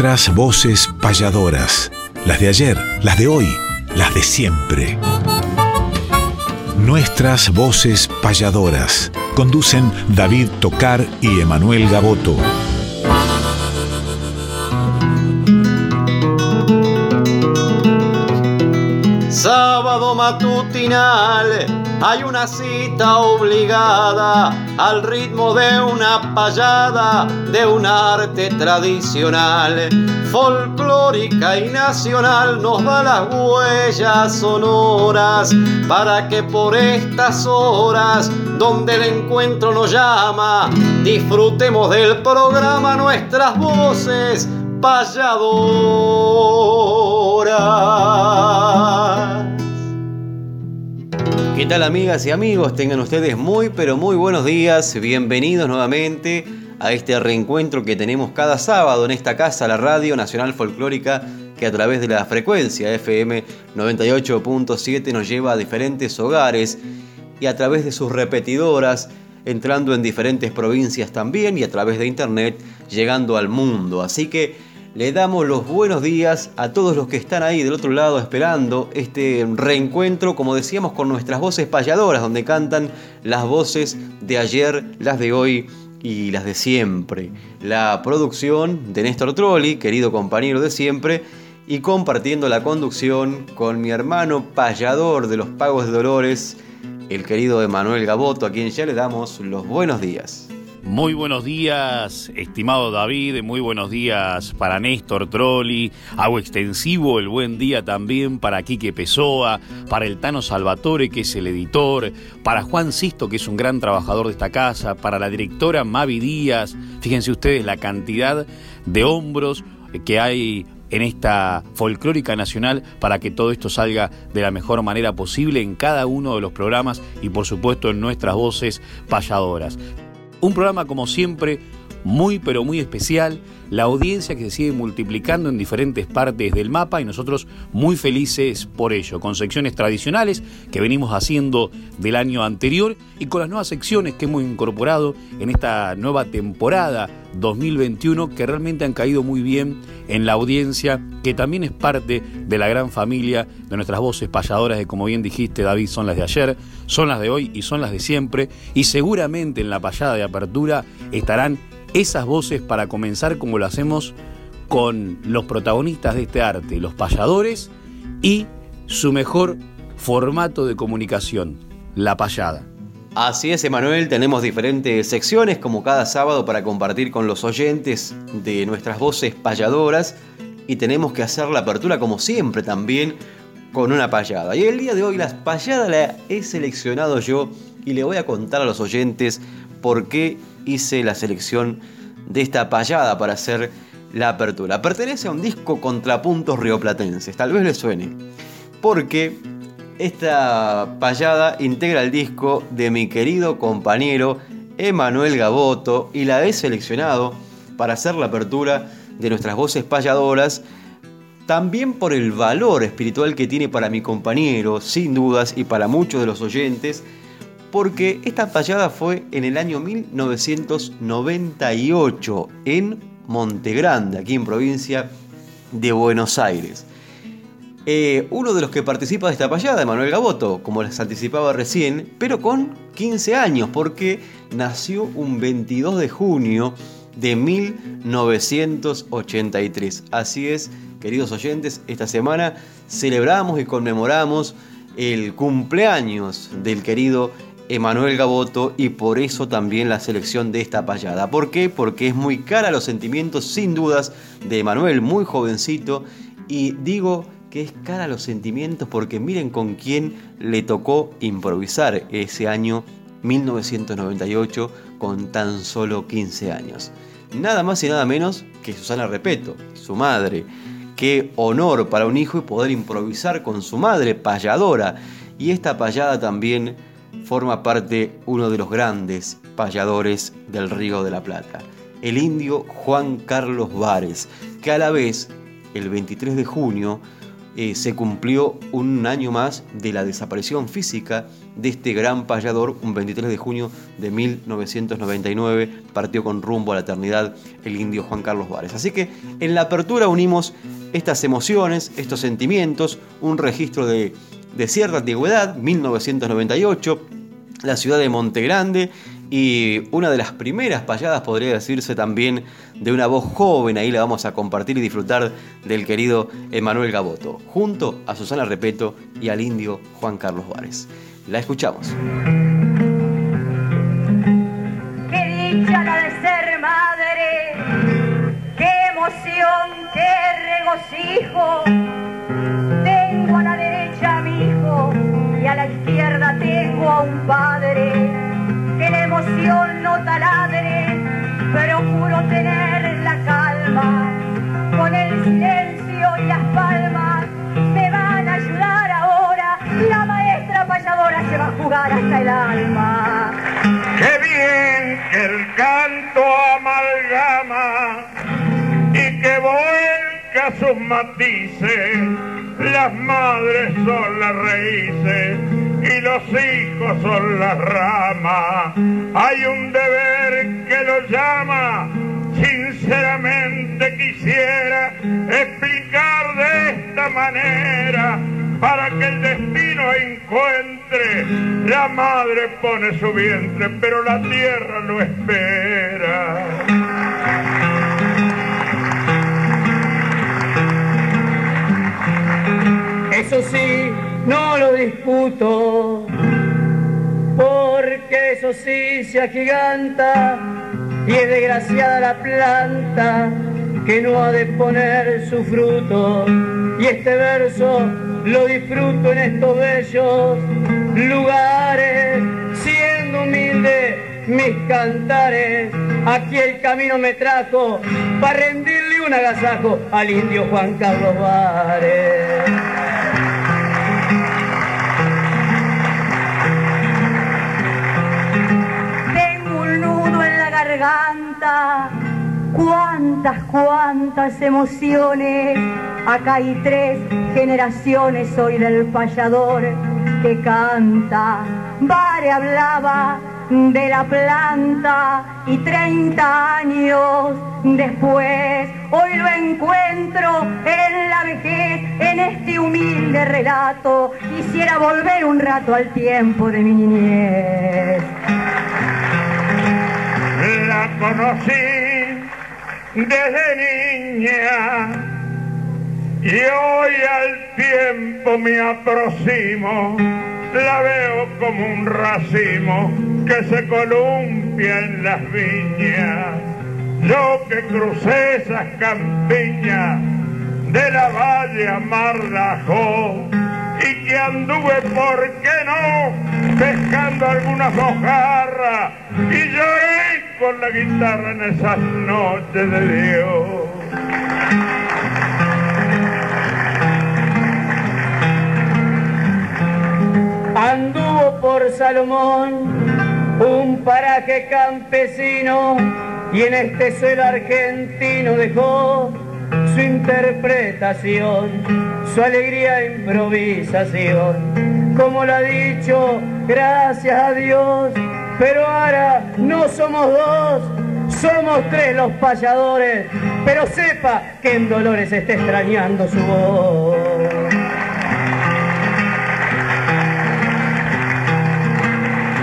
Nuestras voces payadoras, las de ayer, las de hoy, las de siempre. Nuestras voces payadoras. Conducen David Tocar y Emanuel Gaboto. Sábado matutinal, hay una cita obligada al ritmo de una payada de un arte tradicional, folclórica y nacional, nos da las huellas sonoras para que por estas horas, donde el encuentro nos llama, disfrutemos del programa nuestras voces payadoras. ¿Qué tal amigas y amigos? Tengan ustedes muy pero muy buenos días. Bienvenidos nuevamente a este reencuentro que tenemos cada sábado en esta casa, la Radio Nacional Folclórica, que a través de la frecuencia FM 98.7 nos lleva a diferentes hogares y a través de sus repetidoras, entrando en diferentes provincias también y a través de internet, llegando al mundo. Así que le damos los buenos días a todos los que están ahí del otro lado esperando este reencuentro, como decíamos, con nuestras voces payadoras, donde cantan las voces de ayer, las de hoy y las de siempre. La producción de Néstor Trolli, querido compañero de siempre, y compartiendo la conducción con mi hermano payador de los Pagos de Dolores, el querido Emanuel Gaboto, a quien ya le damos los buenos días. Muy buenos días, estimado David, muy buenos días para Néstor Trolli, hago extensivo el buen día también para Quique Pessoa, para el Tano Salvatore, que es el editor, para Juan Sisto, que es un gran trabajador de esta casa, para la directora Mavi Díaz, fíjense ustedes la cantidad de hombros que hay en esta folclórica nacional para que todo esto salga de la mejor manera posible en cada uno de los programas y por supuesto en nuestras voces payadoras. Un programa como siempre muy pero muy especial, la audiencia que se sigue multiplicando en diferentes partes del mapa y nosotros muy felices por ello, con secciones tradicionales que venimos haciendo del año anterior y con las nuevas secciones que hemos incorporado en esta nueva temporada 2021 que realmente han caído muy bien en la audiencia, que también es parte de la gran familia de nuestras voces payadoras que como bien dijiste David son las de ayer, son las de hoy y son las de siempre. Y seguramente en la payada de apertura estarán esas voces para comenzar como lo hacemos con los protagonistas de este arte, los payadores y su mejor formato de comunicación, la payada. Así es, Emanuel, tenemos diferentes secciones como cada sábado para compartir con los oyentes de nuestras voces payadoras y tenemos que hacer la apertura como siempre también con una payada. Y el día de hoy las payadas la he seleccionado yo y le voy a contar a los oyentes por qué hice la selección de esta payada para hacer la apertura. Pertenece a un disco Contrapuntos Rioplatenses, tal vez le suene, porque esta payada integra el disco de mi querido compañero Emanuel Gaboto y la he seleccionado para hacer la apertura de nuestras voces payadoras, también por el valor espiritual que tiene para mi compañero, sin dudas, y para muchos de los oyentes, porque esta payada fue en el año 1998 en Montegrande, aquí en provincia de Buenos Aires. Eh, uno de los que participa de esta payada, Manuel Gaboto, como les anticipaba recién, pero con 15 años, porque nació un 22 de junio de 1983. Así es, queridos oyentes, esta semana celebramos y conmemoramos el cumpleaños del querido Emanuel Gaboto y por eso también la selección de esta payada. ¿Por qué? Porque es muy cara los sentimientos, sin dudas, de Emanuel, muy jovencito. Y digo que es cara los sentimientos porque miren con quién le tocó improvisar ese año 1998 con tan solo 15 años. Nada más y nada menos que Susana Repeto, su madre. Qué honor para un hijo poder improvisar con su madre, payadora. Y esta payada también forma parte uno de los grandes payadores del Río de la Plata, el indio Juan Carlos Vares, que a la vez, el 23 de junio, eh, se cumplió un año más de la desaparición física de este gran payador, un 23 de junio de 1999, partió con rumbo a la eternidad el indio Juan Carlos Vares. Así que en la apertura unimos estas emociones, estos sentimientos, un registro de, de cierta antigüedad, 1998, la ciudad de Montegrande y una de las primeras payadas podría decirse también de una voz joven, ahí la vamos a compartir y disfrutar del querido Emanuel Gaboto, junto a Susana Repeto y al indio Juan Carlos Juárez. La escuchamos. Qué dicha la de ser madre, qué emoción, qué regocijo. Jugar. Qué bien que el canto amalgama y que vuelca sus matices, las madres son las raíces y los hijos son las ramas. Hay un deber que lo llama, sinceramente quisiera explicar de esta manera para que el destino encuentre. La madre pone su vientre, pero la tierra lo espera. Eso sí, no lo discuto, porque eso sí se agiganta y es desgraciada la planta que no ha de poner su fruto. Y este verso lo disfruto en estos bellos lugares, siendo humilde mis cantares. Aquí el camino me trajo para rendirle un agasajo al indio Juan Carlos Vares. garganta. Cuántas, cuántas emociones. Acá hay tres generaciones hoy del payador que canta. Vare hablaba de la planta y 30 años después, hoy lo encuentro en la vejez, en este humilde relato. Quisiera volver un rato al tiempo de mi niñez la conocí desde niña y hoy al tiempo me aproximo, la veo como un racimo que se columpia en las viñas. Yo que crucé esas campiñas de la valle a Marlajó y que anduve, ¿por qué no?, pescando algunas hojarras y lloré con la guitarra en esas noches de Dios. Anduvo por Salomón un paraje campesino y en este suelo argentino dejó su interpretación, su alegría e improvisación. Como lo ha dicho, gracias a Dios, pero ahora no somos dos, somos tres los payadores, pero sepa que en Dolores está extrañando su voz.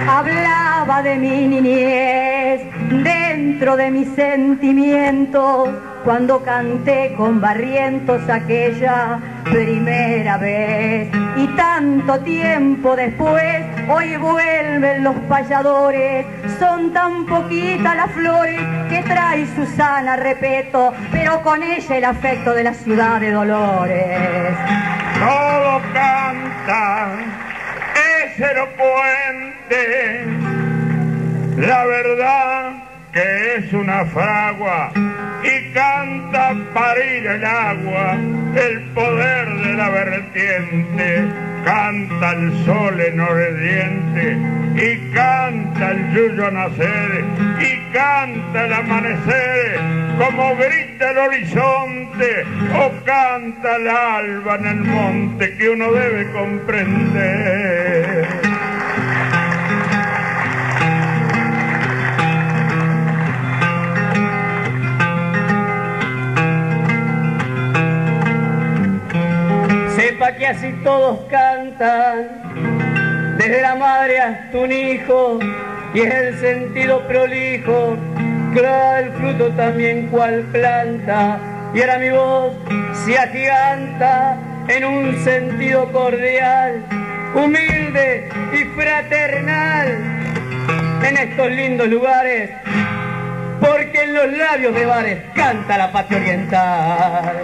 Hablaba de mi niñez, dentro de mis sentimientos, cuando canté con Barrientos aquella primera vez. Y tanto tiempo después, hoy vuelven los payadores. Son tan poquitas las flores que trae Susana, repeto, pero con ella el afecto de la ciudad de Dolores. Todo canta, es elocuente, la verdad que es una fragua y canta parir el agua, el poder de la vertiente, canta el sol en oriente y canta el yuyo nacer y canta el amanecer como grita el horizonte o canta el alba en el monte que uno debe comprender. Sepa que así todos cantan, desde la madre hasta un hijo, y es el sentido prolijo, claro el fruto también cual planta, y ahora mi voz se agiganta en un sentido cordial, humilde y fraternal, en estos lindos lugares, porque en los labios de bares canta la patria oriental.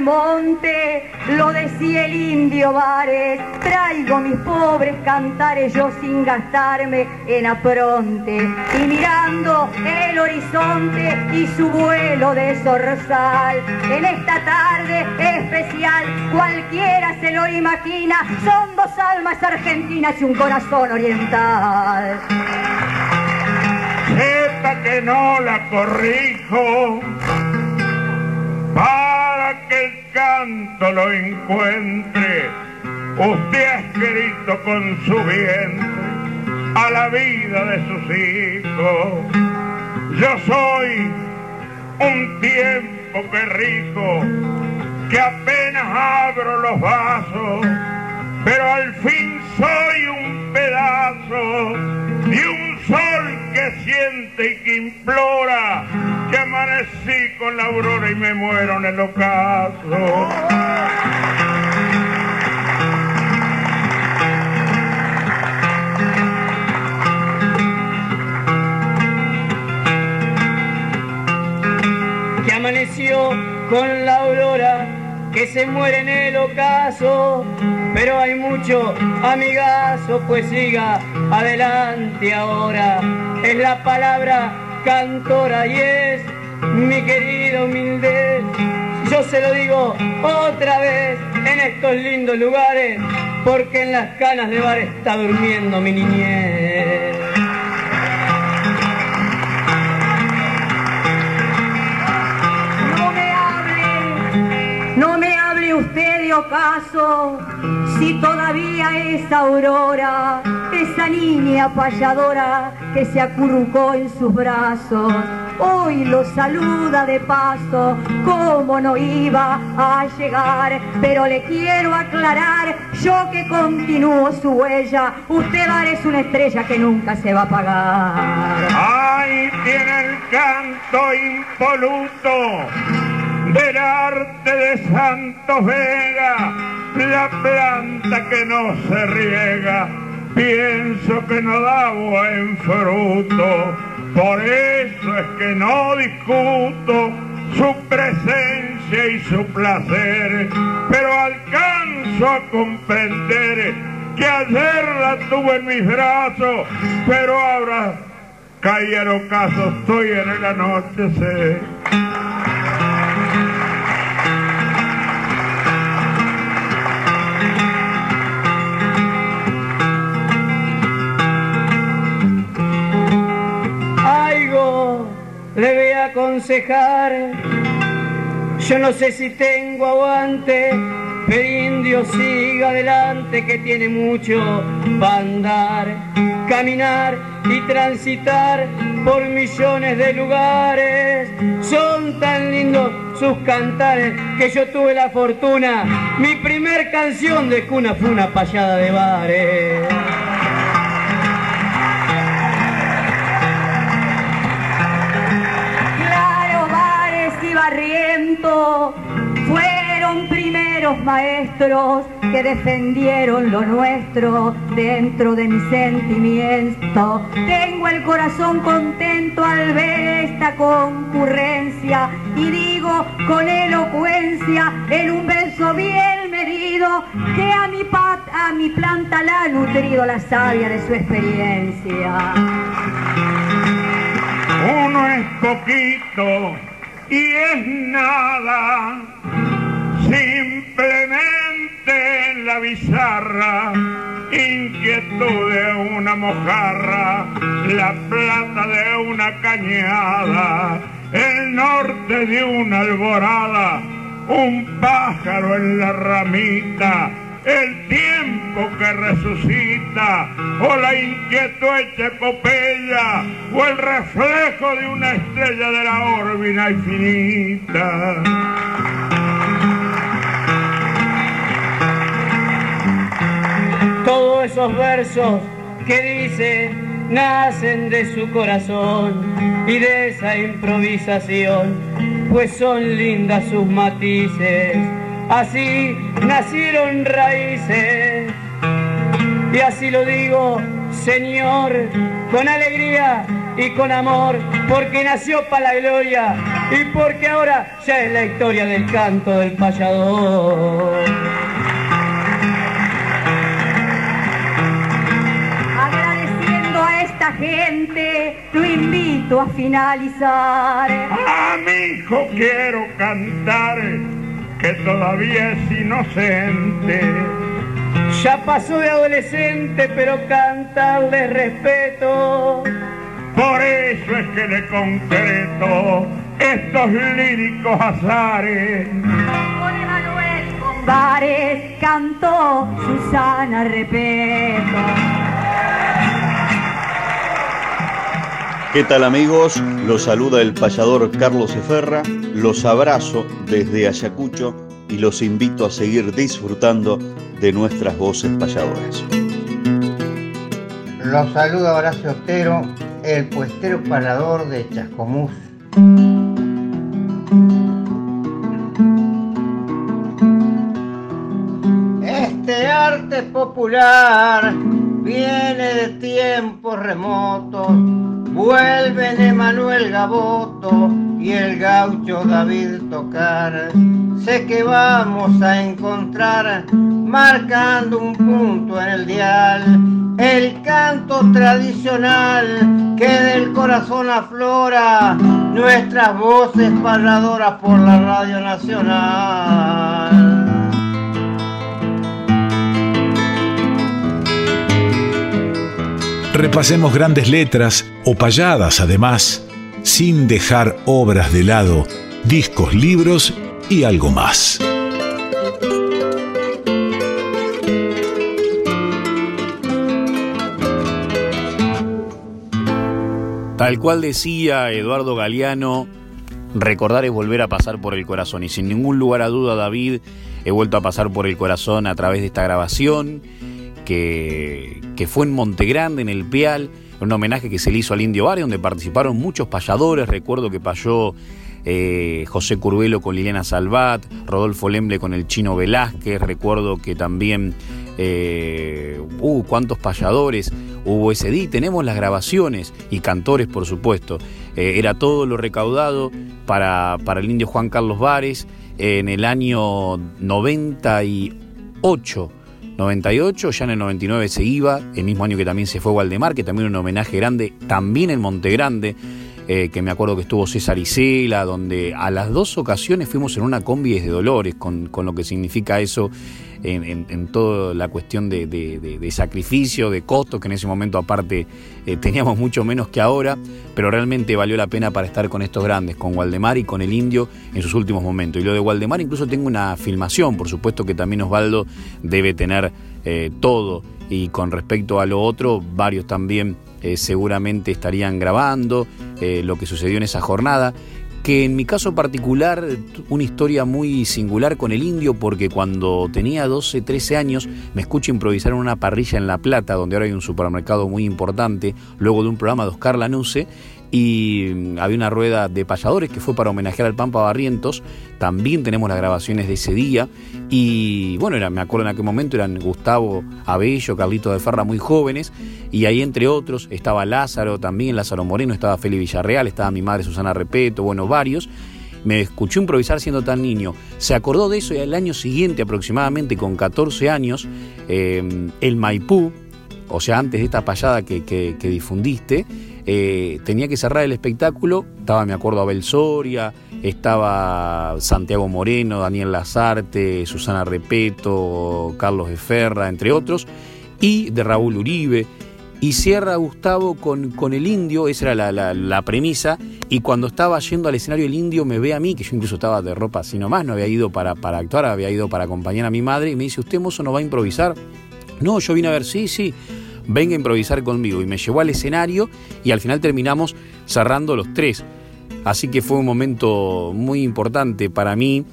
Monte, lo decía el indio Vares, traigo mis pobres cantares yo sin gastarme en apronte, y mirando el horizonte y su vuelo de zorzal, en esta tarde especial, cualquiera se lo imagina, son dos almas argentinas y un corazón oriental. Que no la corrijo el canto lo encuentre. Usted ha escrito con su vientre a la vida de sus hijos. Yo soy un tiempo que rico, que apenas abro los vasos, pero al fin soy un pedazo de un sol que siente y que implora, que amanecí con la aurora y me muero en el ocaso. que amaneció con la aurora, que se muere en el ocaso, pero hay mucho amigazo, pues siga adelante ahora. Es la palabra cantora y es mi querida humildad. Yo se lo digo otra vez en estos lindos lugares, porque en las canas de bar está durmiendo mi niñez. Usted de ocaso, si todavía es Aurora, esa niña payadora que se acurrucó en sus brazos. Hoy lo saluda de paso, como no iba a llegar, pero le quiero aclarar, yo que continúo su huella, usted es una estrella que nunca se va a apagar. Ahí tiene el canto impoluto del arte de Santos Vega, la planta que no se riega, pienso que no da buen fruto, por eso es que no discuto su presencia y su placer, pero alcanzo a comprender que ayer la tuve en mis brazos, pero ahora cayeron casos, estoy en el anochecer. Aconsejar. Yo no sé si tengo aguante, pero indio siga adelante que tiene mucho para andar, caminar y transitar por millones de lugares. Son tan lindos sus cantares que yo tuve la fortuna. Mi primer canción de cuna fue una payada de bares. Barriento fueron primeros maestros que defendieron lo nuestro dentro de mi sentimiento. Tengo el corazón contento al ver esta concurrencia y digo con elocuencia en un verso bien medido. que a mi, pat, a mi planta la ha nutrido la savia de su experiencia. Uno es poquito y es nada, simplemente en la bizarra inquietud de una mojarra, la plata de una cañada, el norte de una alborada, un pájaro en la ramita, el tiempo que resucita, o la inquietud hecha epopeya, o el reflejo de una estrella de la órbita infinita. Todos esos versos que dice nacen de su corazón y de esa improvisación, pues son lindas sus matices, así nacieron raíces. Y así lo digo, Señor, con alegría y con amor, porque nació para la gloria y porque ahora ya es la historia del canto del payador. Agradeciendo a esta gente, lo invito a finalizar. A mi hijo quiero cantar, que todavía es inocente. Ya pasó de adolescente, pero cantarle respeto. Por eso es que le concreto estos líricos azares. Con Emanuel Combares cantó Susana Repeto. ¿Qué tal amigos? Los saluda el payador Carlos Eferra, los abrazo desde Ayacucho y los invito a seguir disfrutando de nuestras voces payadoras. Los saluda Horacio Otero, el puestero parador de Chascomús. Este arte popular viene de tiempos remotos, vuelven Emanuel Gaboto y el gaucho David Tocar. Sé que vamos a encontrar, marcando un punto en el dial, el canto tradicional que del corazón aflora, nuestras voces parladoras por la Radio Nacional. Repasemos grandes letras o payadas además, sin dejar obras de lado, discos, libros y algo más. Tal cual decía Eduardo Galeano, recordar es volver a pasar por el corazón. Y sin ningún lugar a duda, David, he vuelto a pasar por el corazón a través de esta grabación que, fue en Montegrande, en el Pial, un homenaje que se le hizo al Indio Barrio, donde participaron muchos payadores. Recuerdo que payó eh, José Curvelo con Liliana Salvat, Rodolfo Lemble con el Chino Velázquez. Recuerdo que también. Uh, cuántos payadores hubo ese día. Tenemos las grabaciones y cantores, por supuesto. Eh, era todo lo recaudado para, para el indio Juan Carlos Vares en el año 98. 98, ya en el 99 se iba, el mismo año que también se fue Waldemar, que también un homenaje grande, también en Montegrande, eh, que me acuerdo que estuvo César Isela, donde a las dos ocasiones fuimos en una combi desde Dolores, con, con lo que significa eso en, toda la cuestión de, sacrificio, de costos, que en ese momento aparte eh, teníamos mucho menos que ahora, pero realmente valió la pena para estar con estos grandes, con Waldemar y con el Indio en sus últimos momentos. Y lo de Waldemar incluso tengo una filmación, por supuesto que también Osvaldo debe tener eh, todo. Y con respecto a lo otro, varios también eh, seguramente estarían grabando lo que sucedió en esa jornada que en mi caso particular, una historia muy singular con el indio, porque cuando tenía 12, 13 años, me escucho improvisar en una parrilla en La Plata, donde ahora hay un supermercado muy importante, luego de un programa de Oscar Lanuse, y mm, había una rueda de payadores que fue para homenajear al Pampa Barrientos. También tenemos las grabaciones de ese día. Y bueno, era, me acuerdo en aquel momento eran Gustavo Abello, Carlito de Ferra, muy jóvenes. Y ahí, entre otros, estaba Lázaro también, Lázaro Moreno, estaba Feli Villarreal, estaba mi madre Susana Repeto, bueno, varios. me escuchó improvisar siendo tan niño, se acordó de eso y al año siguiente, aproximadamente con 14 años, eh, el Maipú, o sea, antes de esta payada que, que- que difundiste, eh, tenía que cerrar el espectáculo. Estaba, me acuerdo, Abel Soria, estaba Santiago Moreno, Daniel Lazarte, Susana Repeto, Carlos Eferra, entre otros, y de Raúl Uribe. Y cierra Gustavo con, con el indio, esa era la, la- la premisa, y cuando estaba yendo al escenario el indio me ve a mí, que yo incluso estaba de ropa así nomás, no había ido para, para actuar, había ido para acompañar a mi madre, y me dice, ¿usted mozo no va a improvisar? No, yo vine a ver, sí, sí, venga a improvisar conmigo. Y me llevó al escenario y al final terminamos cerrando los tres. Así que fue un momento muy importante para mí,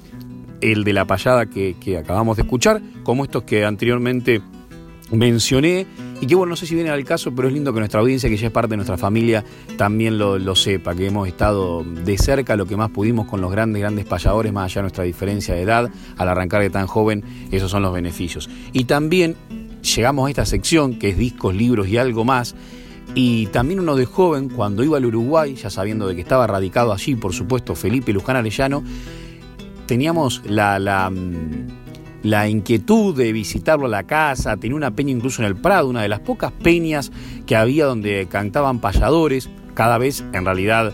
el de la payada que, acabamos de escuchar, como estos que anteriormente mencioné. Y que bueno, no sé si viene al caso, pero es lindo que nuestra audiencia, que ya es parte de nuestra familia, también lo, lo sepa, que hemos estado de cerca lo que más pudimos con los grandes, grandes payadores, más allá de nuestra diferencia de edad, al arrancar de tan joven, esos son los beneficios. Y también llegamos a esta sección, que es discos, libros y algo más, y también uno de joven, cuando iba al Uruguay, ya sabiendo de que estaba radicado allí, por supuesto, Felipe Luján Arellano, teníamos la, la, mm, la inquietud de visitarlo a la casa, tenía una peña incluso en el Prado, una de las pocas peñas que había donde cantaban payadores, cada vez en realidad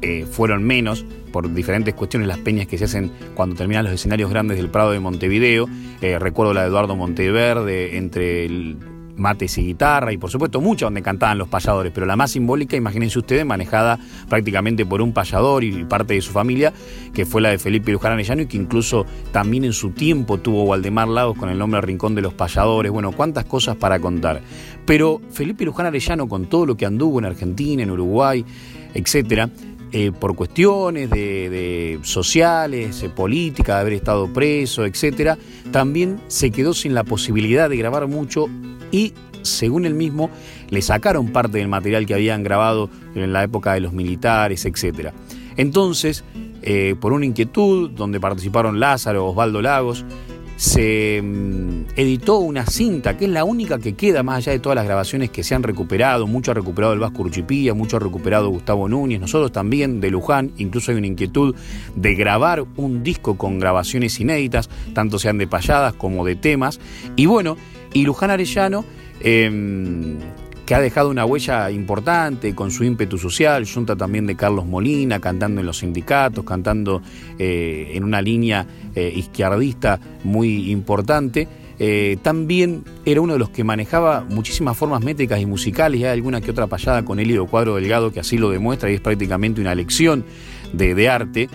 eh, fueron menos por diferentes cuestiones las peñas que se hacen cuando terminan los escenarios grandes del Prado de Montevideo. Eh, recuerdo la de Eduardo Monteverde entre el mates y guitarra y por supuesto muchas donde cantaban los payadores, pero la más simbólica, imagínense ustedes, manejada prácticamente por un payador y parte de su familia, que fue la de Felipe Luján Arellano y que incluso también en su tiempo tuvo Waldemar Lagos con el nombre Rincón de los Payadores, bueno, cuántas cosas para contar. Pero Felipe Luján Arellano con todo lo que anduvo en Argentina, en Uruguay, etcétera, eh, por cuestiones de, sociales, eh, políticas, de haber estado preso, etcétera, también se quedó sin la posibilidad de grabar mucho y, según él mismo, le sacaron parte del material que habían grabado en la época de los militares, etcétera. Entonces, eh, por una inquietud donde participaron Lázaro, Osvaldo Lagos, se mm, editó una cinta, que es la única que queda más allá de todas las grabaciones que se han recuperado. Mucho ha recuperado el Vasco Urchipía, mucho ha recuperado Gustavo Núñez, nosotros también de Luján. Incluso hay una inquietud de grabar un disco con grabaciones inéditas, tanto sean de payadas como de temas. Y bueno, y Luján Arellano. em, ha dejado una huella importante con su ímpetu social, junta también de Carlos Molina, cantando en los sindicatos, cantando eh, en una línea eh, izquierdista muy importante. Eh, también era uno de los que manejaba muchísimas formas métricas y musicales, y hay alguna que otra payada con Helido Cuadro Delgado que así lo demuestra y es prácticamente una lección de arte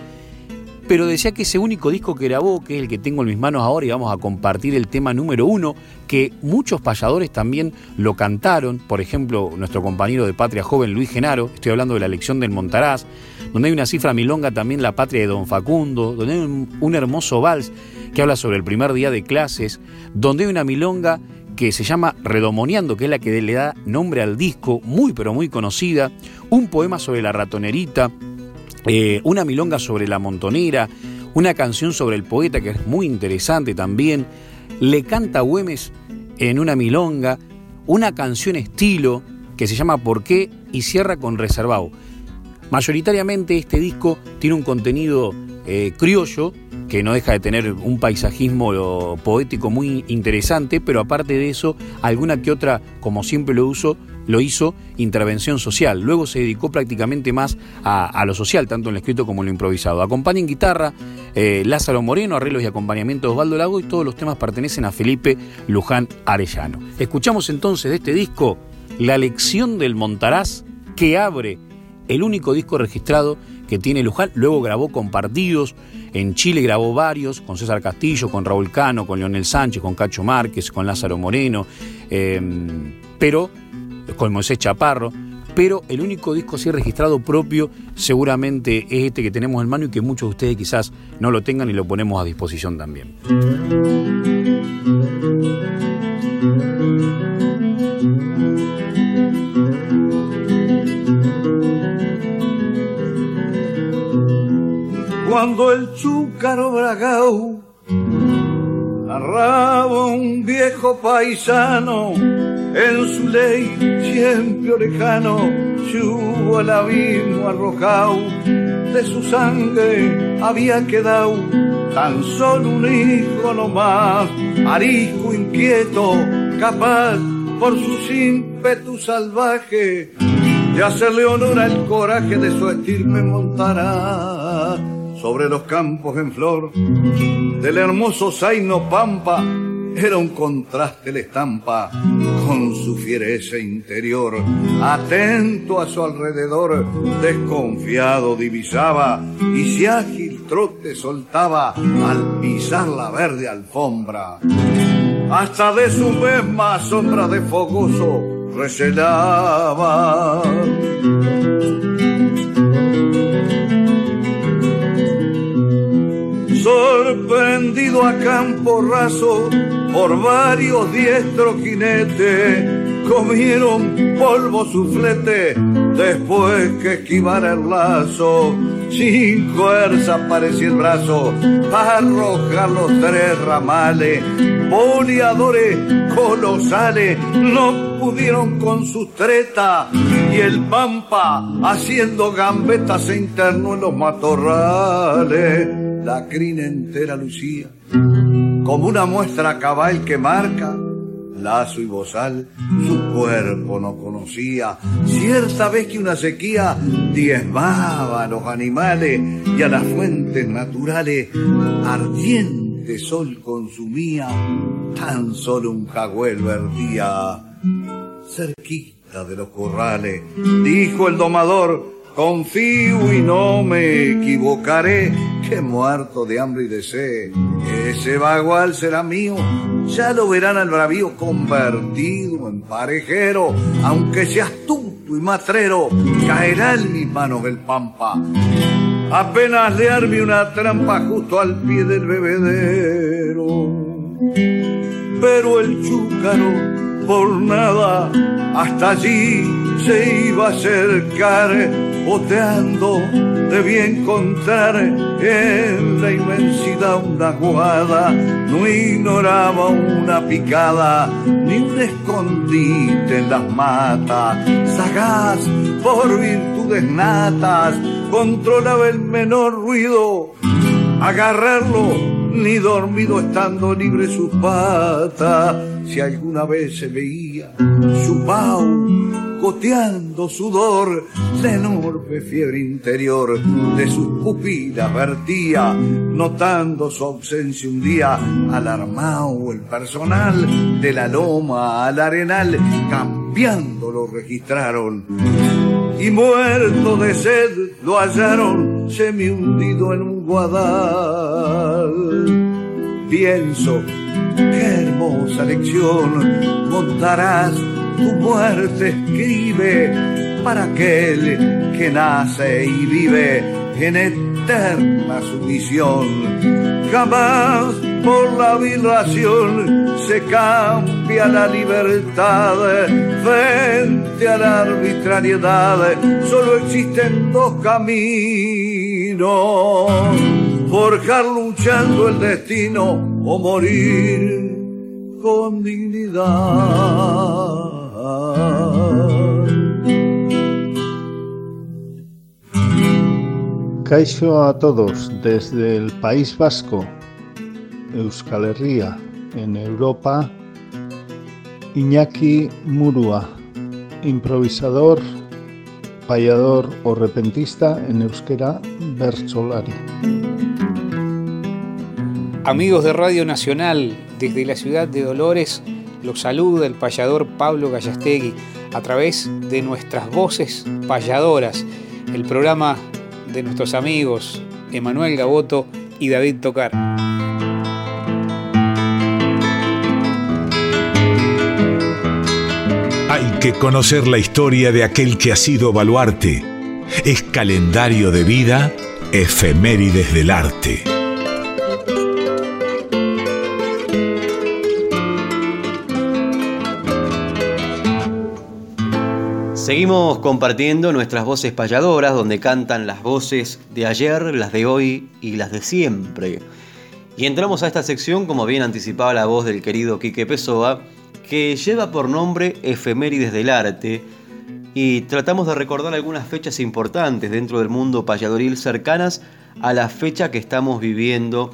pero decía que ese único disco que grabó, que es el que tengo en mis manos ahora, y vamos a compartir el tema número uno, que muchos payadores también lo cantaron, por ejemplo, nuestro compañero de Patria Joven, Luis Genaro, estoy hablando de la elección del Montaraz, donde hay una cifra milonga también, La Patria de Don Facundo, donde hay un, un hermoso vals que habla sobre el primer día de clases, donde hay una milonga que se llama Redomoneando, que es la que le da nombre al disco, muy pero muy conocida, un poema sobre la ratonerita, eh, una milonga sobre la montonera, una canción sobre el poeta que es muy interesante también, le canta Güemes en una milonga, una canción estilo que se llama ¿Por qué? y cierra con Reservado. Mayoritariamente este disco tiene un contenido eh, criollo, que no deja de tener un paisajismo lo, poético muy interesante, pero aparte de eso, alguna que otra, como siempre lo uso, lo hizo intervención social. Luego se dedicó prácticamente más a, lo social, tanto en lo escrito como en lo improvisado. Acompaña en guitarra eh, Lázaro Moreno, arreglos y acompañamiento de Osvaldo Lago y todos los temas pertenecen a Felipe Luján Arellano. Escuchamos entonces de este disco La lección del Montaraz que abre el único disco registrado que tiene Luján. Luego grabó compartidos, en Chile grabó varios, con César Castillo, con Raúl Cano, con Leonel Sánchez, con Cacho Márquez, con Lázaro Moreno, eh, pero con Moisés Chaparro. Pero el único disco así registrado propio seguramente es este que tenemos en mano y que muchos de ustedes quizás no lo tengan y lo ponemos a disposición también. cuando el chúcaro bragao narraba un viejo paisano en su ley siempre orejano se hubo al abismo arrojado de su sangre había quedado tan solo un hijo nomás, arisco inquieto, capaz por sus ímpetus salvaje de hacerle honor al coraje de su estirpe montará sobre los campos en flor del hermoso Zaino Pampa era un contraste la estampa con su fiereza interior. Atento a su alrededor, desconfiado divisaba y si ágil trote soltaba al pisar la verde alfombra. Hasta de su misma sombra de fogoso recelaba. Sorprendido a campo raso por varios diestros jinetes, comieron polvo su flete después que esquivara el lazo. Sin fuerza parecía el brazo para arrojar los tres ramales, boleadores colosales no pudieron con sus tretas y el pampa haciendo gambetas se internó en los matorrales. La crina entera lucía como una muestra cabal que marca lazo y bozal, su cuerpo no conocía. Cierta vez que una sequía diezmaba a los animales y a las fuentes naturales, ardiente sol consumía, tan solo un jagüel vertía cerquita de los corrales. Dijo el domador, confío y no me equivocaré, que muerto de hambre y de sed, ese bagual será mío, ya lo verán al bravío convertido en parejero, aunque sea astuto y matrero, caerá en mis manos el pampa. Apenas le arme una trampa justo al pie del bebedero. Pero el chúcaro por nada. Hasta allí se iba a acercar boteando debía encontrar en la inmensidad una guada, no ignoraba una picada, ni un escondite en las matas, sagaz por virtudes natas, controlaba el menor ruido, agarrarlo ni dormido estando libre sus patas, si alguna vez se veía su pau goteando sudor, la enorme fiebre interior de sus pupilas vertía, notando su ausencia un día, alarmado el personal de la loma al arenal, cambiando lo registraron. Y muerto de sed lo hallaron semi hundido en un guadal. Pienso, qué hermosa lección montarás tu muerte escribe para aquel que nace y vive en eterna sumisión. Jamás por la vibración se cambia la libertad frente a la arbitrariedad. Solo existen dos caminos, forjar luchando el destino o morir con dignidad. Caixo a todos desde el País Vasco, Euskal Herria, en Europa, Iñaki Murua, improvisador, payador o repentista en euskera Bersolari. Amigos de Radio Nacional, desde la ciudad de Dolores, los saluda el payador Pablo Gallastegui a través de nuestras voces payadoras, el programa de nuestros amigos Emanuel Gaboto y David Tocar. Que conocer la historia de aquel que ha sido baluarte. Es calendario de vida, efemérides del arte. Seguimos compartiendo nuestras voces payadoras, donde cantan las voces de ayer, las de hoy y las de siempre. Y entramos a esta sección, como bien anticipaba la voz del querido Quique Pessoa, que lleva por nombre Efemérides del Arte, y tratamos de recordar algunas fechas importantes dentro del mundo payadoril cercanas a la fecha que estamos viviendo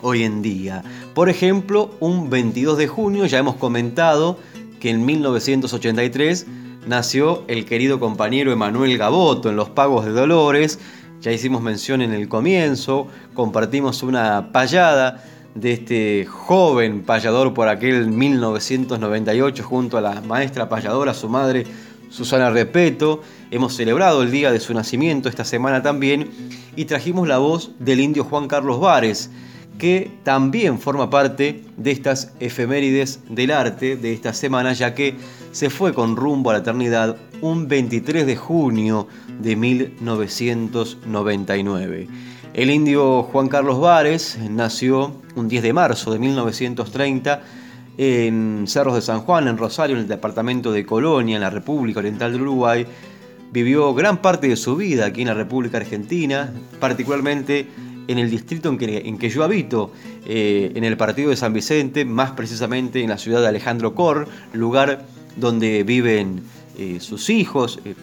hoy en día. Por ejemplo, un 22 de junio, ya hemos comentado que en 1983 nació el querido compañero Emanuel Gaboto en Los Pagos de Dolores, ya hicimos mención en el comienzo, compartimos una payada de este joven payador por aquel 1998 junto a la maestra payadora, su madre Susana Repeto. Hemos celebrado el día de su nacimiento esta semana también y trajimos la voz del indio Juan Carlos Vares, que también forma parte de estas efemérides del arte de esta semana, ya que se fue con rumbo a la eternidad un 23 de junio de 1999. El indio Juan Carlos Vares nació un 10 de marzo de 1930 en Cerros de San Juan, en Rosario, en el departamento de Colonia, en la República Oriental del Uruguay. Vivió gran parte de su vida aquí en la República Argentina, particularmente en el distrito en que, en que yo habito, eh, en el partido de San Vicente, más precisamente en la ciudad de Alejandro Cor, lugar donde viven eh, sus hijos, eh,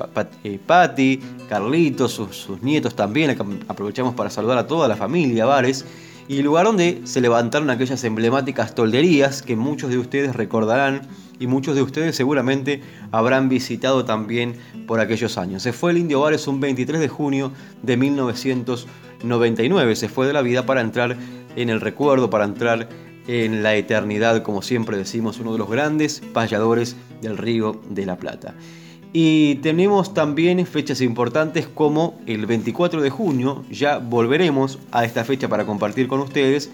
eh, Patti, Carlitos, sus, nietos también. Aprovechamos para saludar a toda la familia Vares. Y el lugar donde se levantaron aquellas emblemáticas tolderías que muchos de ustedes recordarán y muchos de ustedes seguramente habrán visitado también por aquellos años. Se fue el Indio Vares un 23 de junio de 1999. Se fue de la vida para entrar en el recuerdo, para entrar en la eternidad, como siempre decimos, uno de los grandes payadores del Río de la Plata. Y tenemos también fechas importantes como el 24 de junio, ya volveremos a esta fecha para compartir con ustedes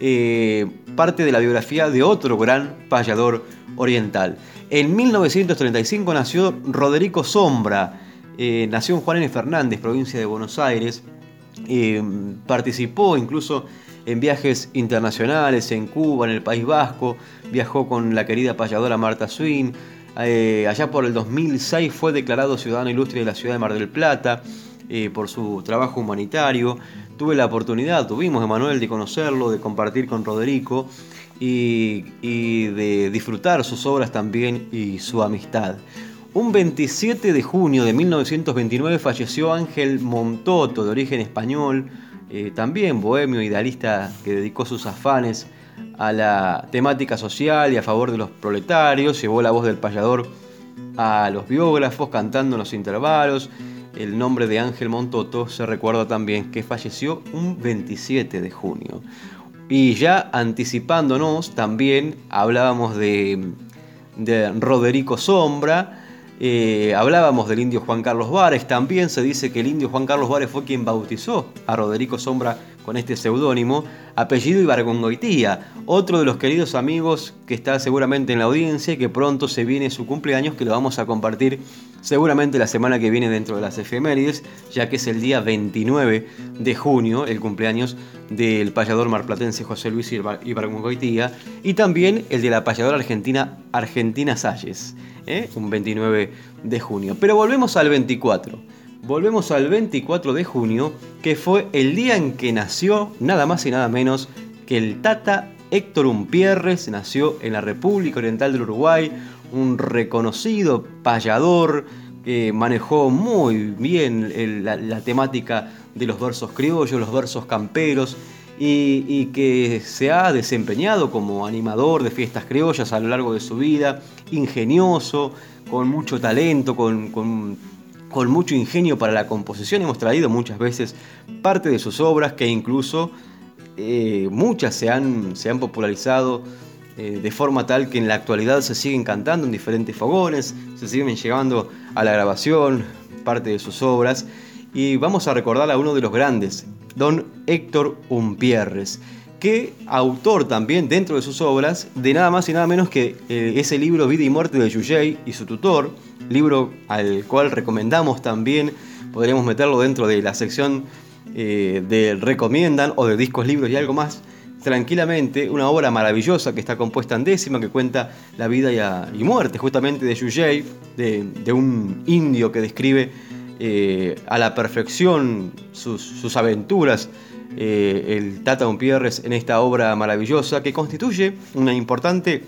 eh, parte de la biografía de otro gran payador oriental. En 1935 nació Roderico Sombra, eh, nació en Juan N. Fernández, provincia de Buenos Aires, eh, participó incluso en viajes internacionales, en Cuba, en el País Vasco, viajó con la querida payadora Marta Swin, eh, allá por el 2006 fue declarado ciudadano ilustre de la ciudad de Mar del Plata eh, por su trabajo humanitario. Tuve la oportunidad, tuvimos Emanuel, de conocerlo, de compartir con Roderico y, y de disfrutar sus obras también y su amistad. Un 27 de junio de 1929 falleció Ángel Montoto, de origen español, eh, también bohemio idealista que dedicó sus afanes a la temática social y a favor de los proletarios, llevó la voz del payador a los biógrafos cantando en los intervalos. El nombre de Ángel Montoto se recuerda también que falleció un 27 de junio. Y ya anticipándonos, también hablábamos de, de Roderico Sombra, eh, hablábamos del indio Juan Carlos Vares, también se dice que el indio Juan Carlos Vares fue quien bautizó a Roderico Sombra con este seudónimo, apellido Ibargongoitía, otro de los queridos amigos que está seguramente en la audiencia y que pronto se viene su cumpleaños, que lo vamos a compartir seguramente la semana que viene dentro de las efemérides, ya que es el día 29 de junio, el cumpleaños del payador marplatense José Luis Ibargongoitía, y también el de la payadora argentina Argentina Salles. ¿eh? un 29 de junio. Pero volvemos al 24. Volvemos al 24 de junio, que fue el día en que nació nada más y nada menos que el Tata Héctor Umpierres, nació en la República Oriental del Uruguay, un reconocido payador que manejó muy bien la temática de los versos criollos, los versos camperos, y, que se ha desempeñado como animador de fiestas criollas a lo largo de su vida, ingenioso, con mucho talento, con, mucho ingenio para la composición. Hemos traído muchas veces parte de sus obras que incluso eh, muchas se han, se han popularizado eh, de forma tal que en la actualidad se siguen cantando en diferentes fogones, se siguen llevando a la grabación parte de sus obras y vamos a recordar a uno de los grandes, don Héctor Umpierres, que autor también dentro de sus obras de nada más y nada menos que eh, ese libro Vida y Muerte de Yuyay y su tutor, libro al cual recomendamos también, podríamos meterlo dentro de la sección eh, de recomiendan o de discos, libros y algo más, tranquilamente, una obra maravillosa que está compuesta en décima, que cuenta la vida y, muerte justamente de Yuyay, de un indio que describe eh, a la perfección sus, aventuras eh, el Tata Umpierres en esta obra maravillosa que constituye una importante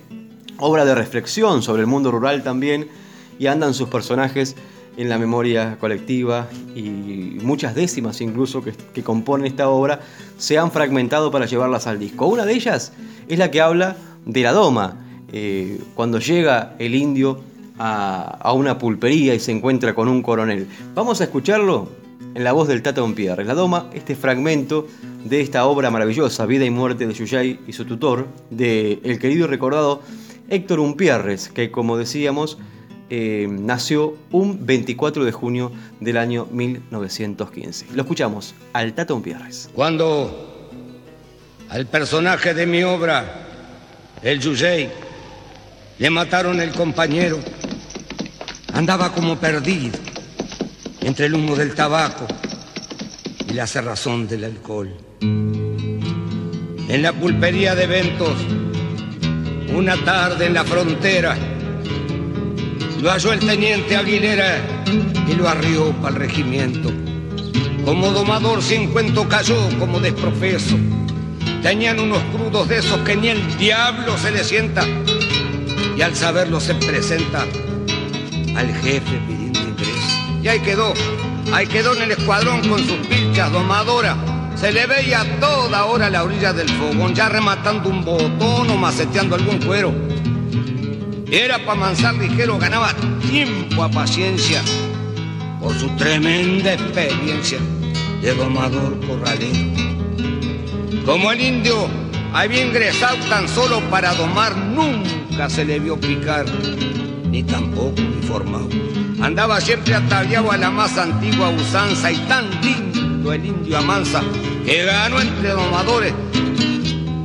obra de reflexión sobre el mundo rural también y andan sus personajes en la memoria colectiva y muchas décimas incluso que, componen esta obra se han fragmentado para llevarlas al disco. Una de ellas es la que habla de la doma, eh, cuando llega el indio a, una pulpería y se encuentra con un coronel. Vamos a escucharlo en la voz del Tata Pierre. La doma, este fragmento de esta obra maravillosa, Vida y Muerte de Yuyay y su tutor, de el querido y recordado Héctor Umpierres, que como decíamos, eh, nació un 24 de junio del año 1915. Lo escuchamos al Tata Umpierres. Cuando al personaje de mi obra, el Yuyay, le mataron el compañero, andaba como perdido entre el humo del tabaco y la cerrazón del alcohol. En la pulpería de eventos, una tarde en la frontera, lo halló el teniente Aguilera y lo arrió para el regimiento. Como domador sin cuento cayó como desprofeso. Tenían unos crudos de esos que ni el diablo se le sienta. Y al saberlo se presenta al jefe. Y ahí quedó, ahí quedó en el escuadrón con sus pilchas domadoras. Se le veía toda hora a la orilla del fogón, ya rematando un botón o maceteando algún cuero. Era para mansar ligero, ganaba tiempo a paciencia por su tremenda experiencia de domador corralero. Como el indio había ingresado tan solo para domar, nunca se le vio picar, ni tampoco uniformado. Andaba siempre ataviado a la más antigua usanza y tan lindo el indio amansa que ganó entre domadores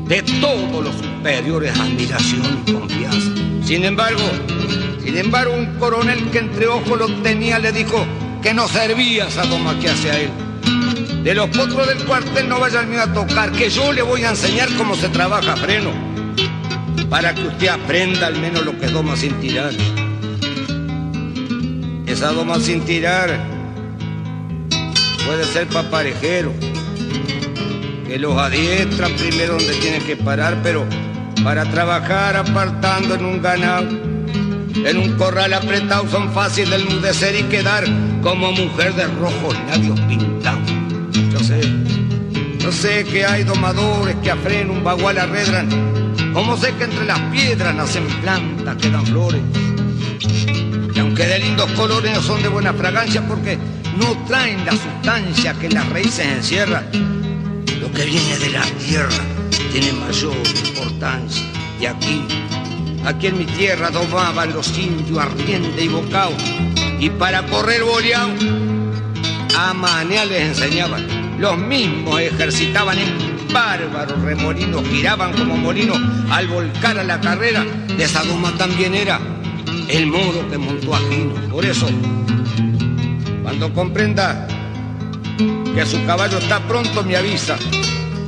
de todos los superiores admiración y confianza. Sin embargo, sin embargo, un coronel que entre ojos lo tenía le dijo que no servía esa doma que hace a él. De los potros del cuartel no vaya el mío a tocar, que yo le voy a enseñar cómo se trabaja freno, para que usted aprenda al menos lo que doma sin tirar. Esa doma sin tirar puede ser paparejero, que los adiestran primero donde tienen que parar, pero para trabajar apartando en un ganado, en un corral apretado son fáciles de enmudecer y quedar como mujer de rojos labios pintados. Yo sé, yo sé que hay domadores que a freno un bagual arredran, como sé que entre las piedras nacen plantas que dan flores y aunque de lindos colores no son de buena fragancia porque no traen la sustancia que las raíces encierran, lo que viene de la tierra tiene mayor importancia. Y aquí, aquí en mi tierra domaban los indios ardiente y bocao, y para correr boleado, a manear les enseñaban. Los mismos ejercitaban en bárbaros remolinos, giraban como molinos al volcar a la carrera. De esa doma también era el modo que montó a Gino. Por eso, cuando comprenda que su caballo está pronto, me avisa.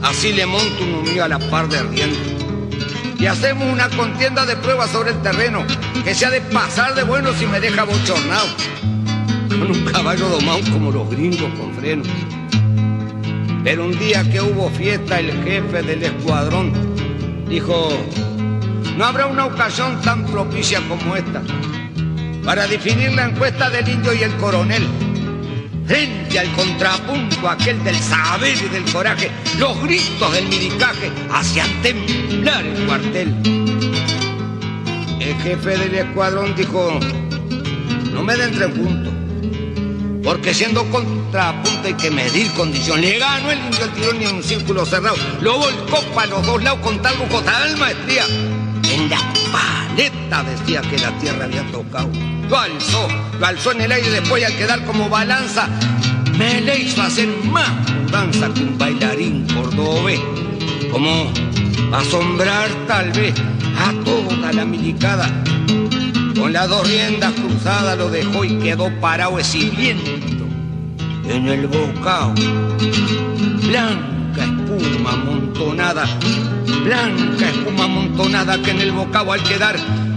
Así le monto un mío a la par de ardiente. Y hacemos una contienda de pruebas sobre el terreno, que sea de pasar de bueno si me deja bochornado. Con un caballo domado como los gringos con freno. Pero un día que hubo fiesta, el jefe del escuadrón dijo, no habrá una ocasión tan propicia como esta para definir la encuesta del indio y el coronel. Frente al contrapunto aquel del saber y del coraje, los gritos del milicaje hacían temblar el cuartel. El jefe del escuadrón dijo, no me den tres puntos, porque siendo contrapunto hay que medir condición. Le ganó el indio al tirón en un círculo cerrado, lo volcó para los dos lados con tal lujo, tal maestría en la paleta decía que la tierra había tocado. Lo alzó, lo alzó en el aire después al quedar como balanza, me le hizo hacer más mudanza que un bailarín cordobés. Como asombrar tal vez a toda la milicada. Con las dos riendas cruzadas lo dejó y quedó parado exhibiendo en el bocado. Blanca espuma amontonada blanca espuma amontonada que en el bocado al quedar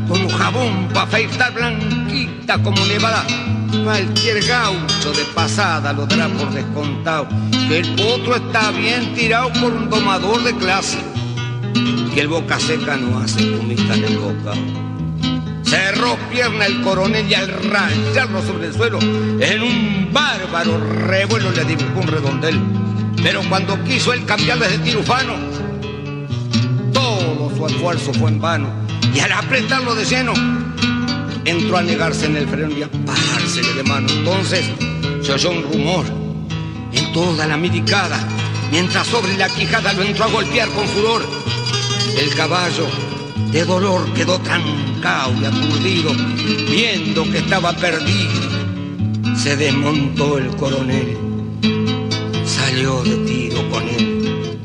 como jabón para afeitar blanquita como nevada. Cualquier gaucho de pasada lo dará por descontado, que el potro está bien tirado por un domador de clase, que el boca seca no hace espumita en el bocado. Cerró pierna el coronel y al rayarlo sobre el suelo, en un bárbaro revuelo le dibujó un redondel. Pero cuando quiso él cambiarles de tirufano, todo su esfuerzo fue en vano. Y al apretarlo de lleno, entró a negarse en el freno y a parársele de mano. Entonces se oyó un rumor en toda la midicada, mientras sobre la quijada lo entró a golpear con furor. El caballo de dolor quedó trancado y aturdido, viendo que estaba perdido. Se desmontó el coronel, salió de tiro con él,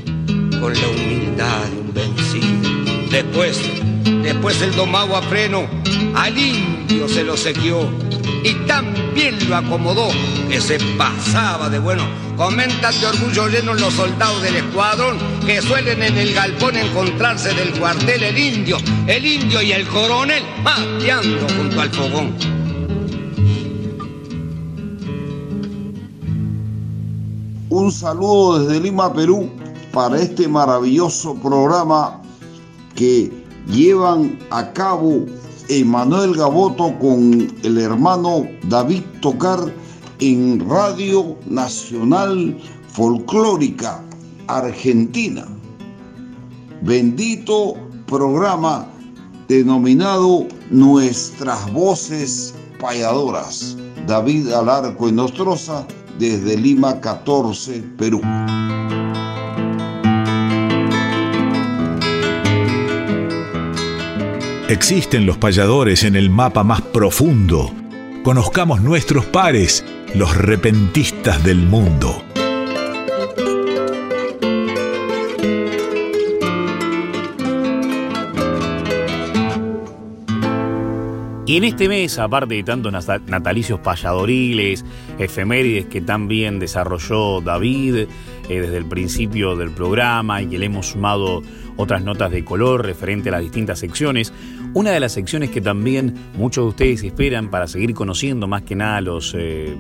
con la humildad de. Después, después el domado a freno, al indio se lo sequió y también lo acomodó que se pasaba de bueno. Comentan de orgullo lleno los soldados del escuadrón que suelen en el galpón encontrarse del cuartel el indio, el indio y el coronel mateando junto al fogón. Un saludo desde Lima, Perú, para este maravilloso programa que llevan a cabo Emanuel Gaboto con el hermano David Tocar en Radio Nacional Folclórica Argentina. Bendito programa denominado Nuestras Voces Payadoras. David Alarco y Nostroza desde Lima 14, Perú. Existen los payadores en el mapa más profundo. Conozcamos nuestros pares, los repentistas del mundo. Y en este mes, aparte de tantos natalicios payadoriles, efemérides que tan bien desarrolló David eh, desde el principio del programa y que le hemos sumado otras notas de color referente a las distintas secciones, una de las secciones que también muchos de ustedes esperan para seguir conociendo más que nada los... Eh,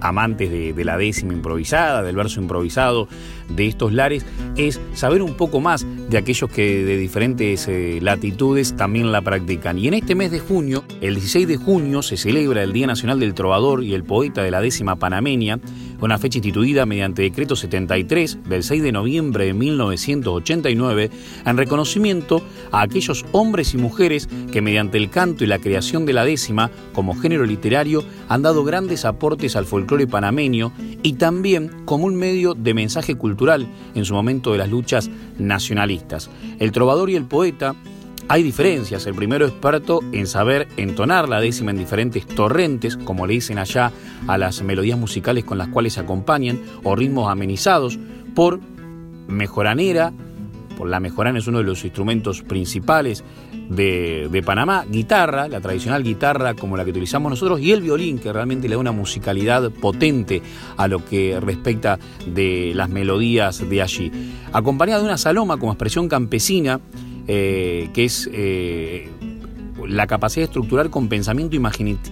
amantes de, la décima improvisada, del verso improvisado de estos lares, es saber un poco más de aquellos que de diferentes eh, latitudes también la practican. Y en este mes de junio, el 16 de junio, se celebra el Día Nacional del Trovador y el Poeta de la décima panameña, una fecha instituida mediante decreto 73 del 6 de noviembre de 1989, en reconocimiento a aquellos hombres y mujeres que mediante el canto y la creación de la décima como género literario han dado grandes aportes al folclore panameño y también como un medio de mensaje cultural en su momento de las luchas nacionalistas. El trovador y el poeta hay diferencias. El primero experto en saber entonar la décima en diferentes torrentes, como le dicen allá a las melodías musicales con las cuales se acompañan, o ritmos amenizados por mejoranera, por la mejorana es uno de los instrumentos principales de, de, Panamá, guitarra, la tradicional guitarra como la que utilizamos nosotros, y el violín, que realmente le da una musicalidad potente a lo que respecta de las melodías de allí. Acompañada de una saloma como expresión campesina, eh, que es eh, la capacidad de estructurar con pensamiento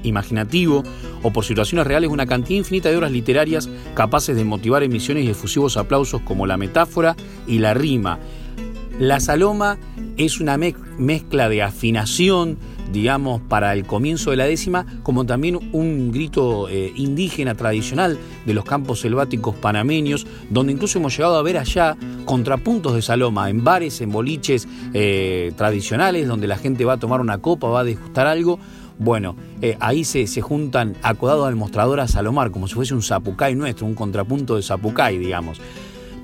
imaginativo o por situaciones reales una cantidad infinita de obras literarias capaces de motivar emisiones y efusivos aplausos como la metáfora y la rima. La saloma es una mezcla de afinación, digamos, para el comienzo de la décima, como también un grito eh, indígena tradicional de los campos selváticos panameños, donde incluso hemos llegado a ver allá contrapuntos de saloma en bares, en boliches eh, tradicionales, donde la gente va a tomar una copa, va a degustar algo. Bueno, eh, ahí se, se, juntan acodados al mostrador a Salomar, como si fuese un zapucay nuestro, un contrapunto de zapucay, digamos.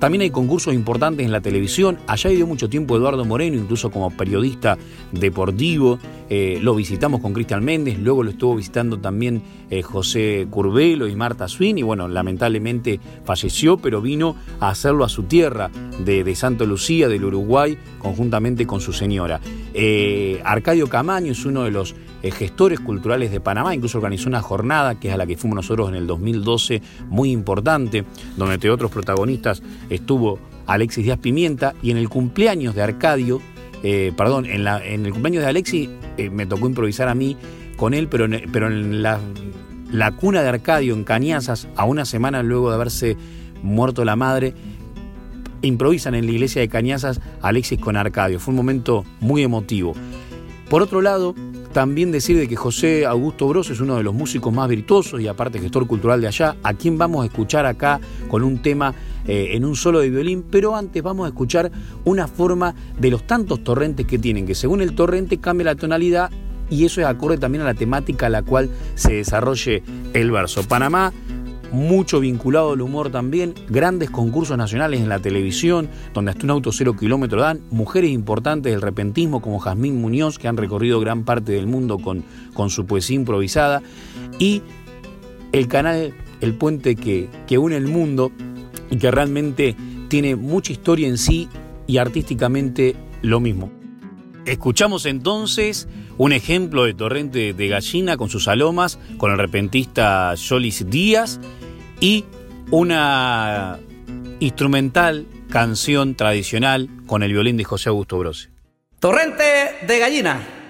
También hay concursos importantes en la televisión. Allá vivió mucho tiempo Eduardo Moreno, incluso como periodista deportivo. Eh, lo visitamos con Cristian Méndez, luego lo estuvo visitando también eh, José Curbelo y Marta Swin. Y bueno, lamentablemente falleció, pero vino a hacerlo a su tierra de, de Santo Lucía, del Uruguay, conjuntamente con su señora. Eh, Arcadio Camaño es uno de los gestores culturales de Panamá, incluso organizó una jornada, que es a la que fuimos nosotros en el 2012, muy importante, donde entre otros protagonistas estuvo Alexis Díaz Pimienta, y en el cumpleaños de Arcadio, eh, perdón, en, el cumpleaños de Alexis eh, me tocó improvisar a mí con él, pero en, pero en la, la cuna de Arcadio, en Cañazas, a una semana luego de haberse muerto la madre, improvisan en la iglesia de Cañazas Alexis con Arcadio. Fue un momento muy emotivo. Por otro lado, también decir de que José Augusto Bros es uno de los músicos más virtuosos y aparte gestor cultural de allá, a quien vamos a escuchar acá con un tema eh, en un solo de violín, pero antes vamos a escuchar una forma de los tantos torrentes que tienen, que según el torrente cambia la tonalidad y eso es acorde también a la temática a la cual se desarrolle el verso. Panamá mucho vinculado al humor también, grandes concursos nacionales en la televisión, donde hasta un auto cero kilómetro dan, mujeres importantes del repentismo como Jazmín Muñoz, que han recorrido gran parte del mundo con, con su poesía improvisada, y el canal El Puente que, que une el mundo y que realmente tiene mucha historia en sí y artísticamente lo mismo. Escuchamos entonces un ejemplo de torrente de gallina con sus alomas, con el repentista Jolis Díaz y una instrumental canción tradicional con el violín de José Augusto Brose. Torrente de gallina.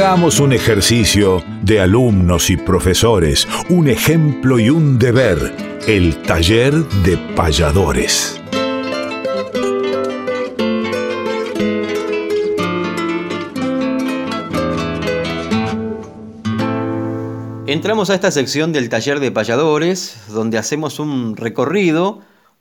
Hagamos un ejercicio de alumnos y profesores, un ejemplo y un deber, el taller de payadores. Entramos a esta sección del taller de payadores, donde hacemos un recorrido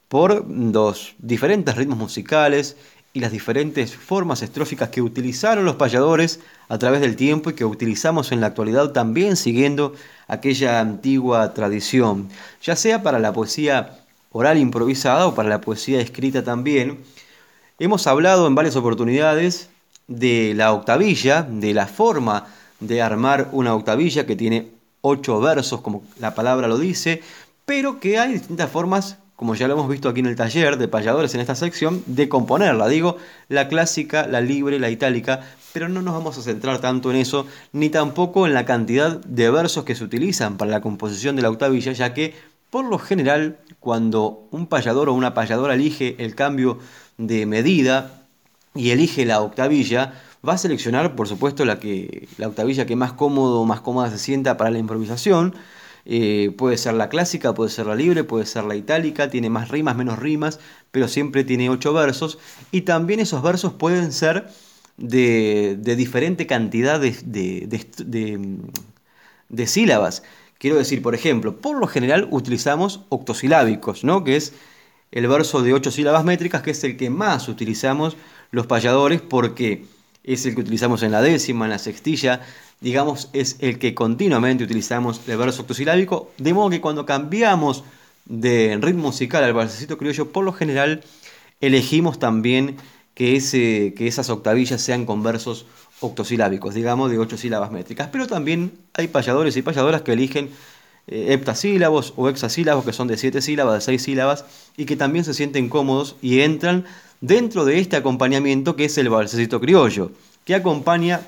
por los diferentes ritmos musicales y las diferentes formas estróficas que utilizaron los payadores a través del tiempo y que utilizamos en la actualidad también siguiendo aquella antigua tradición, ya sea para la poesía oral improvisada o para la poesía escrita también. Hemos hablado en varias oportunidades de la octavilla, de la forma de armar una octavilla que tiene ocho versos, como la palabra lo dice, pero que hay distintas formas, como ya lo hemos visto aquí en el taller de payadores en esta sección, de componerla. Digo, la clásica, la libre, la itálica, pero no nos vamos a centrar tanto en eso, ni tampoco en la cantidad de versos que se utilizan para la composición de la octavilla, ya que por lo general, cuando un payador o una payadora elige el cambio de medida y elige la octavilla, va a seleccionar, por supuesto, la, que, la octavilla que más cómodo más cómoda se sienta para la improvisación. Eh, puede ser la clásica, puede ser la libre, puede ser la itálica, tiene más rimas, menos rimas, pero siempre tiene ocho versos. Y también esos versos pueden ser de, diferente cantidad de, de, sílabas. Quiero decir, por ejemplo, por lo general utilizamos octosilábicos, ¿no? que es el verso de ocho sílabas métricas, que es el que más utilizamos los payadores porque es el que utilizamos en la décima, en la sextilla, digamos, es el que continuamente utilizamos el verso octosilábico, de modo que cuando cambiamos de ritmo musical al balsecito criollo, por lo general elegimos también que, ese, que esas octavillas sean con versos octosilábicos, digamos, de ocho sílabas métricas. Pero también hay payadores y payadoras que eligen eh, heptasílabos o hexasílabos, que son de siete sílabas, de seis sílabas, y que también se sienten cómodos y entran dentro de este acompañamiento que es el balsecito criollo, que acompaña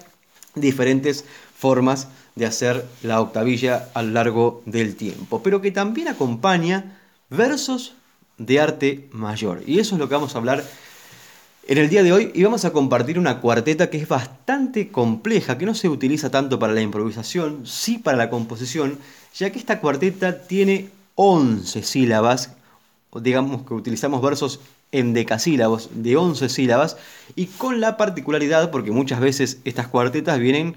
diferentes formas de hacer la octavilla a lo largo del tiempo, pero que también acompaña versos de arte mayor. Y eso es lo que vamos a hablar en el día de hoy y vamos a compartir una cuarteta que es bastante compleja, que no se utiliza tanto para la improvisación, sí para la composición, ya que esta cuarteta tiene 11 sílabas, digamos que utilizamos versos en decasílabos de 11 sílabas y con la particularidad, porque muchas veces estas cuartetas vienen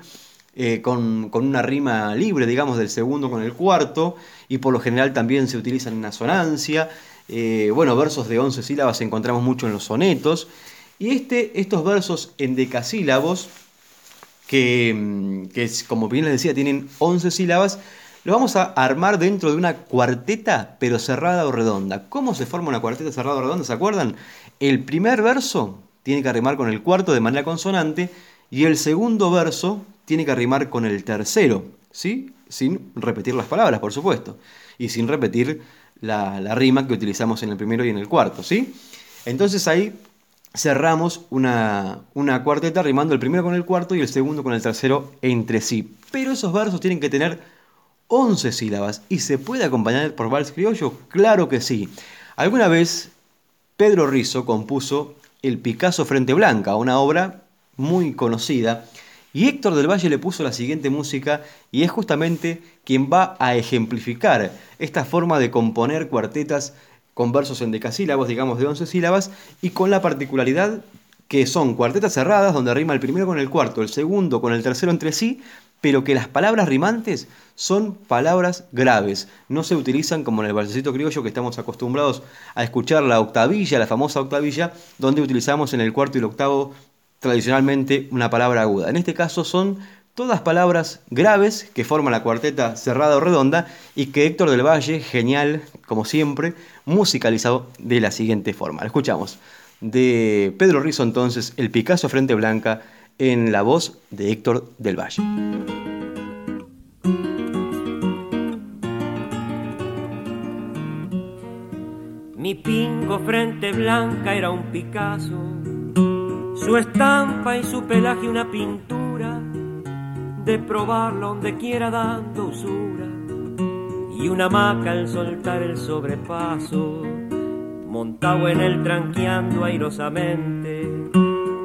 eh, con, una rima libre, digamos, del segundo con el cuarto, y por lo general también se utilizan en asonancia. Eh, bueno, versos de 11 sílabas encontramos mucho en los sonetos. Y este, estos versos en decasílabos, que, mm, que como bien les decía, tienen 11 sílabas, lo vamos a armar dentro de una cuarteta, pero cerrada o redonda. ¿Cómo se forma una cuarteta cerrada o redonda? ¿Se acuerdan? El primer verso tiene que arrimar con el cuarto de manera consonante y el segundo verso tiene que arrimar con el tercero, ¿sí? Sin repetir las palabras, por supuesto, y sin repetir la, rima que utilizamos en el primero y en el cuarto, ¿sí? Entonces ahí cerramos una, una cuarteta rimando el primero con el cuarto y el segundo con el tercero entre sí. Pero esos versos tienen que tener 11 sílabas. ¿Y se puede acompañar por vals criollo? Claro que sí. Alguna vez Pedro Rizo compuso El Picasso Frente Blanca, una obra muy conocida, y Héctor del Valle le puso la siguiente música y es justamente quien va a ejemplificar esta forma de componer cuartetas con versos en decasílabos, digamos de 11 sílabas, y con la particularidad que son cuartetas cerradas donde rima el primero con el cuarto, el segundo con el tercero entre sí, pero que las palabras rimantes son palabras graves. No se utilizan como en el balsecito criollo que estamos acostumbrados a escuchar la octavilla, la famosa octavilla, donde utilizamos en el cuarto y el octavo tradicionalmente una palabra aguda. En este caso son todas palabras graves que forman la cuarteta cerrada o redonda y que Héctor del Valle, genial como siempre, musicalizado de la siguiente forma. escuchamos de Pedro Rizo entonces, El Picasso Frente Blanca, en la voz de Héctor del Valle. Mi pingo frente blanca era un Picasso, su estampa y su pelaje una pintura, de probarlo donde quiera dando usura, y una maca al soltar el sobrepaso, montado en él tranqueando airosamente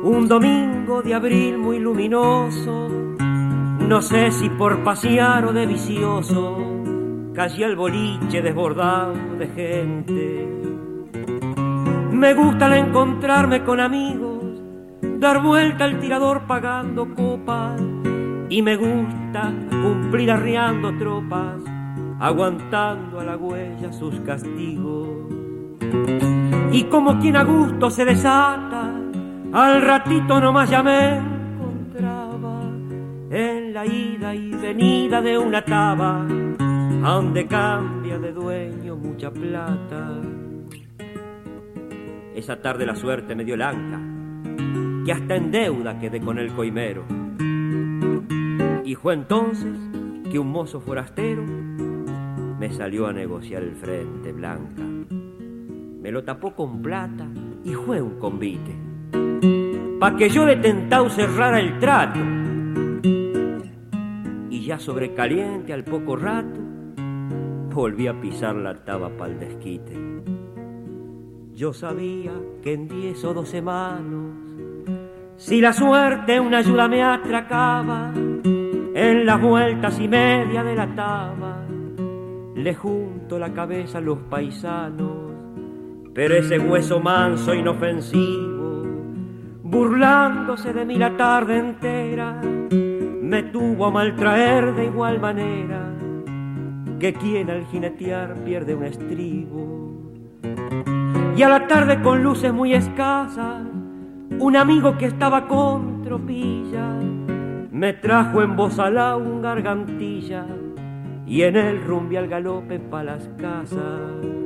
un domingo de abril muy luminoso, No sé si por pasear o de vicioso, casi el boliche desbordado de gente. Me gusta al encontrarme con amigos, dar vuelta al tirador pagando copas. Y me gusta cumplir arriando tropas, aguantando a la huella sus castigos. Y como quien a gusto se desata, al ratito nomás ya me encontraba en la ida y venida de una taba, donde cambia de dueño mucha plata. Esa tarde la suerte me dio lanca, que hasta en deuda quedé con el coimero. Y fue entonces que un mozo forastero me salió a negociar el frente blanca. Me lo tapó con plata y fue un convite. Pa' que yo de tentado cerrara el trato. Y ya sobrecaliente al poco rato, volví a pisar la taba pa'l desquite. Yo sabía que en diez o doce manos, si la suerte una ayuda me atracaba, en las vueltas y media de la taba, le junto la cabeza a los paisanos pero ese hueso manso, inofensivo, burlándose de mí la tarde entera, me tuvo a maltraer de igual manera que quien al jinetear pierde un estribo. Y a la tarde con luces muy escasas, un amigo que estaba con tropilla me trajo en voz alá un gargantilla y en él rumbi al galope pa' las casas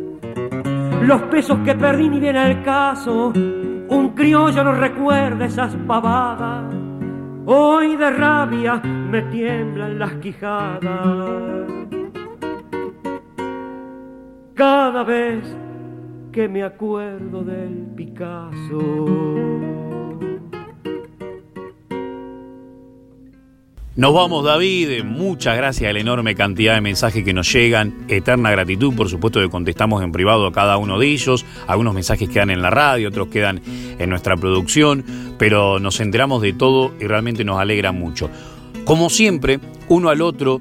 los pesos que perdí ni viene al caso. Un criollo no recuerda esas pavadas. Hoy de rabia me tiemblan las quijadas. Cada vez que me acuerdo del Picasso. Nos vamos, David. Muchas gracias a la enorme cantidad de mensajes que nos llegan. Eterna gratitud, por supuesto, que contestamos en privado a cada uno de ellos. Algunos mensajes quedan en la radio, otros quedan en nuestra producción, pero nos enteramos de todo y realmente nos alegra mucho. Como siempre, uno al otro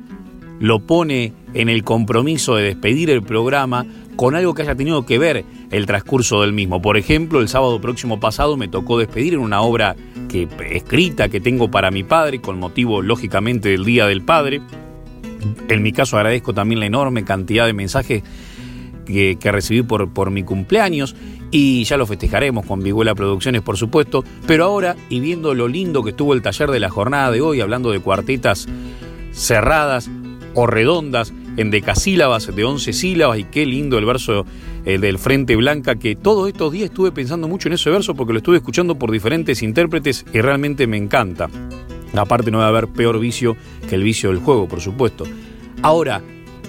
lo pone en el compromiso de despedir el programa con algo que haya tenido que ver el transcurso del mismo. Por ejemplo, el sábado próximo pasado me tocó despedir en una obra que, escrita que tengo para mi padre, con motivo lógicamente del Día del Padre. En mi caso agradezco también la enorme cantidad de mensajes que, recibí por, por mi cumpleaños y ya lo festejaremos con Viguela Producciones, por supuesto. Pero ahora, y viendo lo lindo que estuvo el taller de la jornada de hoy, hablando de cuartetas cerradas o redondas, en decasílabas de 11 sílabas y qué lindo el verso el del Frente Blanca, que todos estos días estuve pensando mucho en ese verso porque lo estuve escuchando por diferentes intérpretes y realmente me encanta. Aparte no va a haber peor vicio que el vicio del juego, por supuesto. Ahora,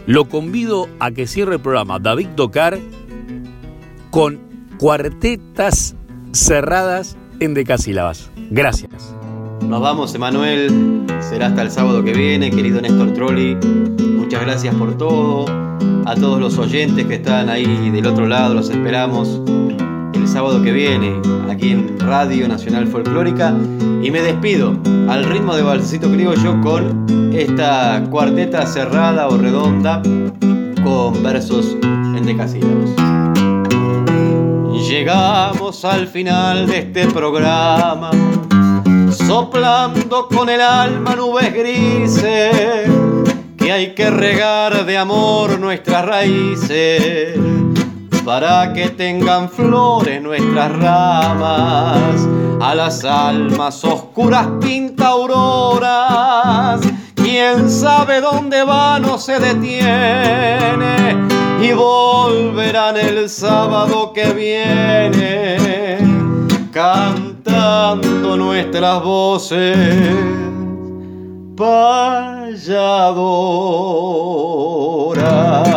lo convido a que cierre el programa David Tocar con cuartetas cerradas en decasílabas. Gracias. Nos vamos, Emanuel. Será hasta el sábado que viene, querido Néstor Trolli. Muchas gracias por todo. A todos los oyentes que están ahí del otro lado, los esperamos el sábado que viene, aquí en Radio Nacional Folclórica. Y me despido al ritmo de Balsecito Criollo con esta cuarteta cerrada o redonda con versos en decasílabos. Llegamos al final de este programa soplando con el alma nubes grises, que hay que regar de amor nuestras raíces, para que tengan flores nuestras ramas, a las almas oscuras pinta auroras, quién sabe dónde va no se detiene, y volverán el sábado que viene, cantando nuestras voces, arrolladora.